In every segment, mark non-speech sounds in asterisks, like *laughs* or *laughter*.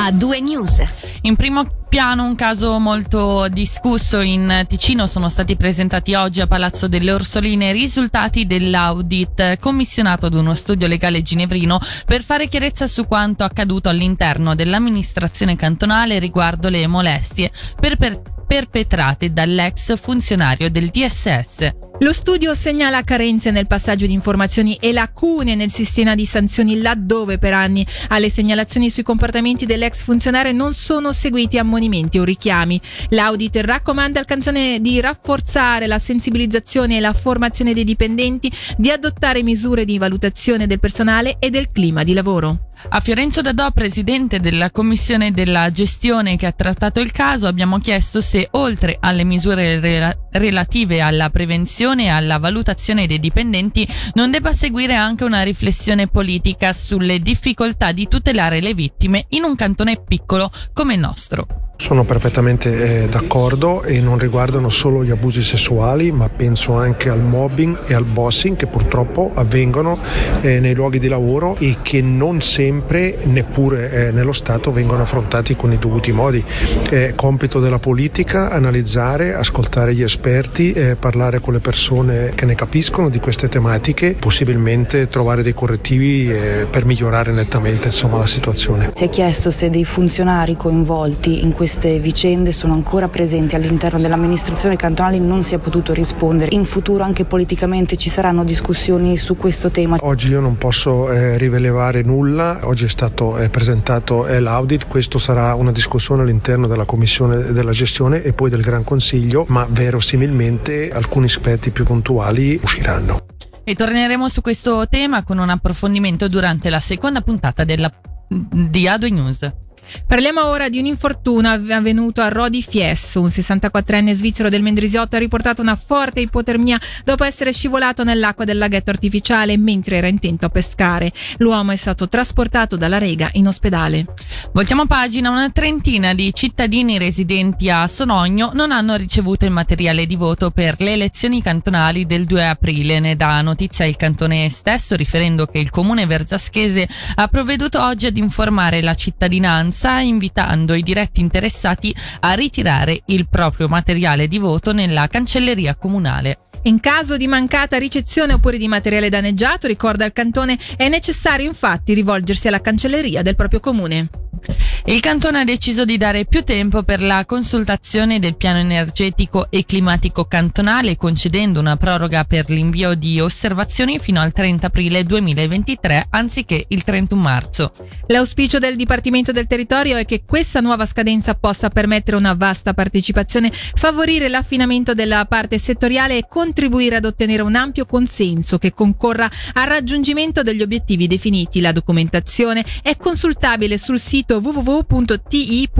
a due news. In primo piano un caso molto discusso in Ticino sono stati presentati oggi a Palazzo delle Orsoline i risultati dell'audit commissionato ad uno studio legale ginevrino per fare chiarezza su quanto accaduto all'interno dell'amministrazione cantonale riguardo le molestie per per perpetrate dall'ex funzionario del DSS. Lo studio segnala carenze nel passaggio di informazioni e lacune nel sistema di sanzioni laddove per anni alle segnalazioni sui comportamenti dell'ex funzionario non sono seguiti ammonimenti o richiami. L'audit raccomanda al canzone di rafforzare la sensibilizzazione e la formazione dei dipendenti, di adottare misure di valutazione del personale e del clima di lavoro. A Fiorenzo Dadò, presidente della commissione della gestione che ha trattato il caso, abbiamo chiesto se oltre alle misure rela- relative alla prevenzione e alla valutazione dei dipendenti non debba seguire anche una riflessione politica sulle difficoltà di tutelare le vittime in un cantone piccolo come il nostro. Sono perfettamente eh, d'accordo e non riguardano solo gli abusi sessuali, ma penso anche al mobbing e al bossing che purtroppo avvengono eh, nei luoghi di lavoro e che non sempre, neppure eh, nello Stato, vengono affrontati con i dovuti modi. È compito della politica analizzare, ascoltare gli esperti, eh, parlare con le persone che ne capiscono di queste tematiche, possibilmente trovare dei correttivi eh, per migliorare nettamente insomma, la situazione. Si è chiesto se dei funzionari coinvolti in questo queste vicende sono ancora presenti all'interno dell'amministrazione cantonale non si è potuto rispondere. In futuro anche politicamente ci saranno discussioni su questo tema. Oggi io non posso eh, rivelare nulla, oggi è stato eh, presentato eh, l'audit, questo sarà una discussione all'interno della commissione della gestione e poi del Gran Consiglio, ma verosimilmente alcuni aspetti più puntuali usciranno. E torneremo su questo tema con un approfondimento durante la seconda puntata della, di A2 News. Parliamo ora di un infortunio avvenuto a Rodi Fiesso. Un 64enne svizzero del Mendrisiotto ha riportato una forte ipotermia dopo essere scivolato nell'acqua del laghetto artificiale mentre era intento a pescare. L'uomo è stato trasportato dalla Rega in ospedale. Voltiamo pagina. Una trentina di cittadini residenti a Sonogno non hanno ricevuto il materiale di voto per le elezioni cantonali del 2 aprile. Ne dà notizia il cantone stesso riferendo che il comune verzaschese ha provveduto oggi ad informare la cittadinanza Cosenza invitando i diretti interessati a ritirare il proprio materiale di voto nella cancelleria comunale. In caso di mancata ricezione oppure di materiale danneggiato, ricorda il cantone, è necessario infatti rivolgersi alla cancelleria del proprio comune. Il cantone ha deciso di dare più tempo per la consultazione del piano energetico e climatico cantonale, concedendo una proroga per l'invio di osservazioni fino al 30 aprile 2023 anziché il 31 marzo. L'auspicio del Dipartimento del Territorio è che questa nuova scadenza possa permettere una vasta partecipazione, favorire l'affinamento della parte settoriale e contribuire ad ottenere un ampio consenso che concorra al raggiungimento degli obiettivi definiti. La documentazione è consultabile sul sito www.ti.ch/pec.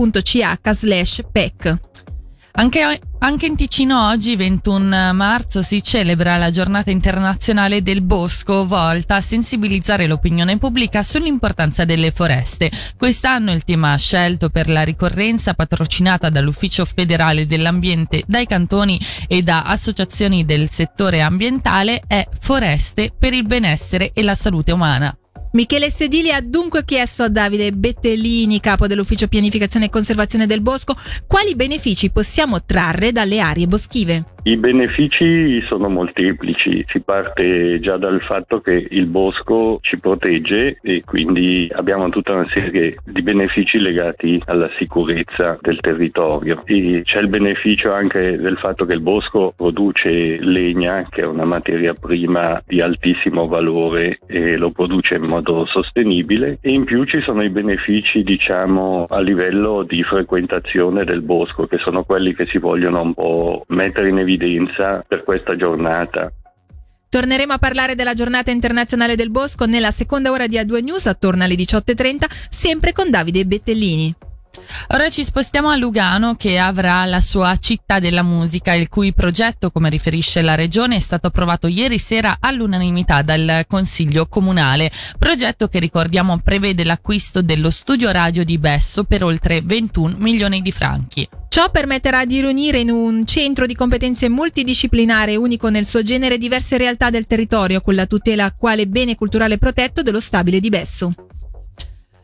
Anche, anche, in Ticino oggi, 21 marzo, si celebra la giornata internazionale del bosco, volta a sensibilizzare l'opinione pubblica sull'importanza delle foreste. Quest'anno il tema scelto per la ricorrenza, patrocinata dall'Ufficio federale dell'ambiente, dai cantoni e da associazioni del settore ambientale, è Foreste per il benessere e la salute umana. Michele Sedili ha dunque chiesto a Davide Bettellini, capo dell'Ufficio Pianificazione e Conservazione del Bosco, quali benefici possiamo trarre dalle aree boschive. I benefici sono molteplici, si parte già dal fatto che il bosco ci protegge e quindi abbiamo tutta una serie di benefici legati alla sicurezza del territorio e c'è il beneficio anche del fatto che il bosco produce legna che è una materia prima di altissimo valore e lo produce in modo sostenibile e in più ci sono i benefici diciamo a livello di frequentazione del bosco che sono quelli che si vogliono un po' mettere in evidenza per questa giornata. Torneremo a parlare della giornata internazionale del bosco nella seconda ora di A2 News attorno alle 18.30, sempre con Davide Bettellini. Ora ci spostiamo a Lugano che avrà la sua città della musica, il cui progetto, come riferisce la regione, è stato approvato ieri sera all'unanimità dal Consiglio Comunale. Progetto che ricordiamo prevede l'acquisto dello studio radio di Besso per oltre 21 milioni di franchi. Ciò permetterà di riunire in un centro di competenze multidisciplinare unico nel suo genere diverse realtà del territorio con la tutela quale bene culturale protetto dello stabile di Besso.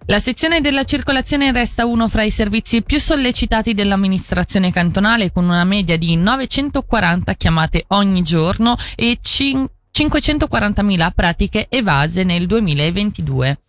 La sezione della circolazione resta uno fra i servizi più sollecitati dell'amministrazione cantonale con una media di 940 chiamate ogni giorno e 540.000 pratiche evase nel 2022.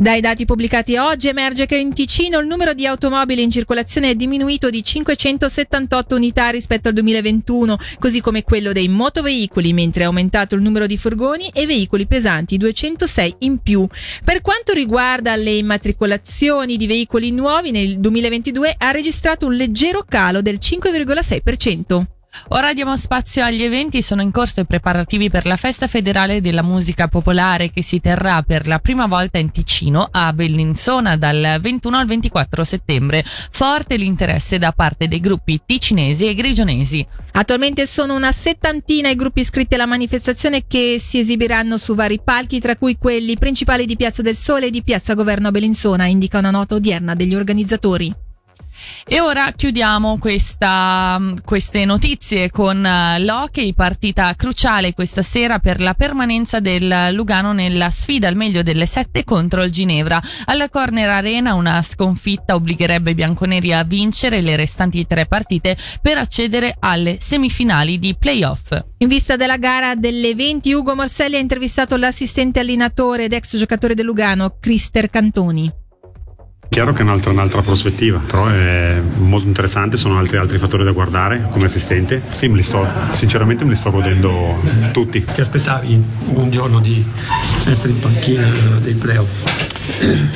Dai dati pubblicati oggi emerge che in Ticino il numero di automobili in circolazione è diminuito di 578 unità rispetto al 2021, così come quello dei motoveicoli, mentre è aumentato il numero di furgoni e veicoli pesanti 206 in più. Per quanto riguarda le immatricolazioni di veicoli nuovi, nel 2022 ha registrato un leggero calo del 5,6%. Ora diamo spazio agli eventi, sono in corso i preparativi per la festa federale della musica popolare che si terrà per la prima volta in Ticino a Bellinzona dal 21 al 24 settembre. Forte l'interesse da parte dei gruppi ticinesi e grigionesi. Attualmente sono una settantina i gruppi iscritti alla manifestazione che si esibiranno su vari palchi, tra cui quelli principali di Piazza del Sole e di Piazza Governo a Bellinzona, indica una nota odierna degli organizzatori. E ora chiudiamo questa, queste notizie con eh, l'hockey, partita cruciale questa sera per la permanenza del Lugano nella sfida al meglio delle sette contro il Ginevra. Alla Corner Arena una sconfitta obbligherebbe i bianconeri a vincere le restanti tre partite per accedere alle semifinali di playoff. In vista della gara delle 20, Ugo Morselli ha intervistato l'assistente allenatore ed ex giocatore del Lugano, Crister Cantoni. Chiaro che è un'altra, un'altra, prospettiva, però è molto interessante, sono altri, altri fattori da guardare come assistente. Sì, me li sto, sinceramente me li sto godendo tutti. Ti aspettavi un giorno di essere in panchina dei playoff?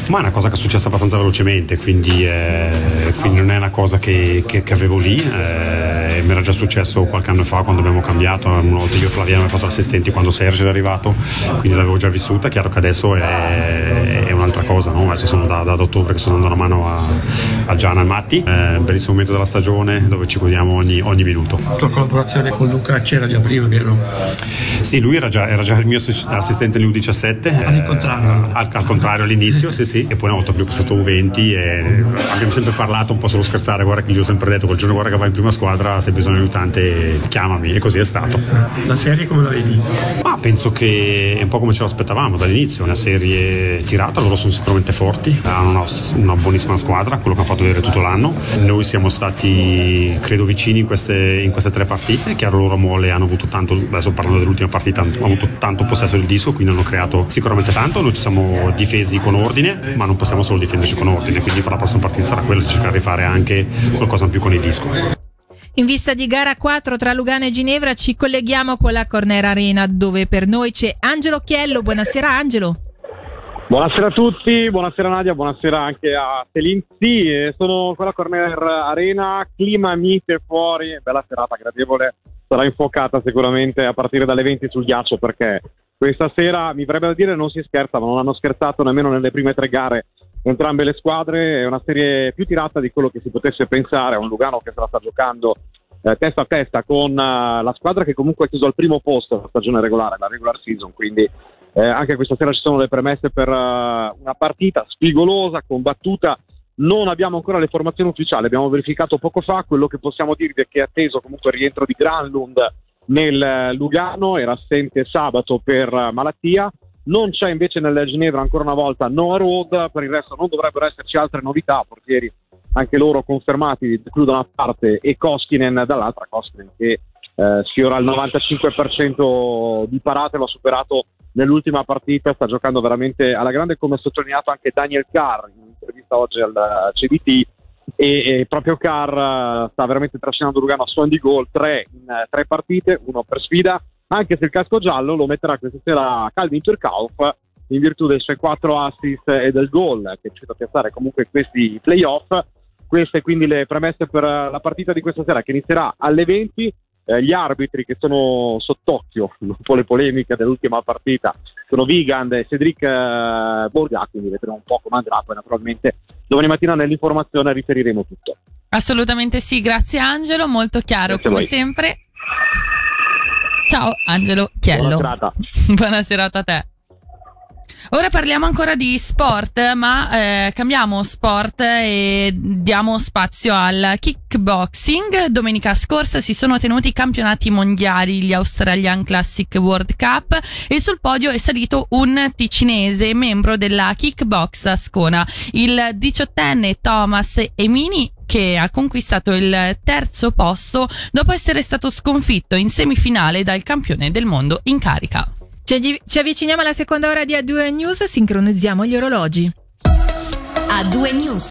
Ma è una cosa che è successa abbastanza velocemente, quindi, eh, quindi non è una cosa che, che, che avevo lì. Eh, mi era già successo qualche anno fa quando abbiamo cambiato, una volta io e Flaviano abbiamo fatto l'assistente quando Sergio è arrivato, quindi l'avevo già vissuta. Chiaro che adesso è, è un'altra cosa, no? adesso sono da, da ottobre che sto dando una mano a, a Gianna e Matti, eh, bellissimo momento della stagione dove ci godiamo ogni, ogni, minuto. La tua collaborazione con Luca c'era già prima, vero? Sì, lui era già, era già il mio assistente nell'U17. All'incontrario. Eh, al, al, contrario all'inizio, sì sì, e poi una volta più passato U20 e abbiamo sempre parlato un po' solo scherzare, guarda che gli ho sempre detto, quel giorno guarda che vai in prima squadra, se hai bisogno di aiutante chiamami e così è stato. La serie come la vedi? Ma penso che è un po' come ce l'aspettavamo dall'inizio, una serie tirata, loro sono sicuramente forti, hanno una una buonissima squadra, quello che hanno fatto vedere tutto l'anno. Noi siamo stati, credo, vicini in queste, in queste tre partite. Chiaro, loro Mole hanno avuto tanto, adesso parlando dell'ultima partita, hanno avuto tanto possesso del disco, quindi hanno creato sicuramente tanto. Noi ci siamo difesi con ordine, ma non possiamo solo difenderci con ordine, quindi per la prossima partita sarà quella di cercare di fare anche qualcosa in più con il disco. In vista di gara 4 tra Lugano e Ginevra ci colleghiamo con la Corner Arena dove per noi c'è Angelo Chiello. Buonasera Angelo. Buonasera a tutti, buonasera Nadia, buonasera anche a Selin. Sì, sono con la Corner Arena, clima mite fuori, bella serata gradevole, sarà infuocata sicuramente a partire dalle 20 sul ghiaccio perché questa sera mi verrebbe da dire non si scherza, ma non hanno scherzato nemmeno nelle prime tre gare entrambe le squadre, è una serie più tirata di quello che si potesse pensare, è un Lugano che se la sta giocando eh, testa a testa con uh, la squadra che comunque ha chiuso al primo posto la stagione regolare, la regular season, quindi eh, anche questa sera ci sono le premesse per uh, una partita spigolosa, combattuta. Non abbiamo ancora le formazioni ufficiali, abbiamo verificato poco fa. Quello che possiamo dirvi è che è atteso comunque il rientro di Granlund nel Lugano, era assente sabato per malattia. Non c'è invece nel Ginevra ancora una volta Noah Road, per il resto non dovrebbero esserci altre novità, portieri anche loro confermati, Clue da una parte e Koskinen dall'altra, Koskinen che eh, sfiora il 95% di parate, l'ha superato nell'ultima partita, sta giocando veramente alla grande come ha sottolineato anche Daniel Carr in un'intervista oggi al CDT e, e proprio Carr uh, sta veramente trascinando Lugano a suon di gol, tre in uh, tre partite, uno per sfida, anche se il casco giallo lo metterà questa sera Calvin Turkauf in virtù dei suoi quattro assist e del gol che è riuscito a piazzare comunque questi playoff. Queste quindi le premesse per la partita di questa sera che inizierà alle 20 eh, gli arbitri che sono sott'occhio *laughs* dopo le polemiche dell'ultima partita sono Vigand e Cedric eh, Borga, quindi vedremo un po' come andrà, poi naturalmente domani mattina nell'informazione riferiremo tutto. Assolutamente sì, grazie Angelo, molto chiaro grazie come sempre. Ciao Angelo Chiello. Buona serata. *laughs* Buona serata a te. Ora parliamo ancora di sport, ma eh, cambiamo sport e diamo spazio al kickboxing. Domenica scorsa si sono tenuti i campionati mondiali, gli Australian Classic World Cup, e sul podio è salito un ticinese, membro della Kickbox Ascona, il diciottenne Thomas Emini che ha conquistato il terzo posto dopo essere stato sconfitto in semifinale dal campione del mondo in carica. Ci, ci avviciniamo alla seconda ora di A2 News, sincronizziamo gli orologi. A2 News.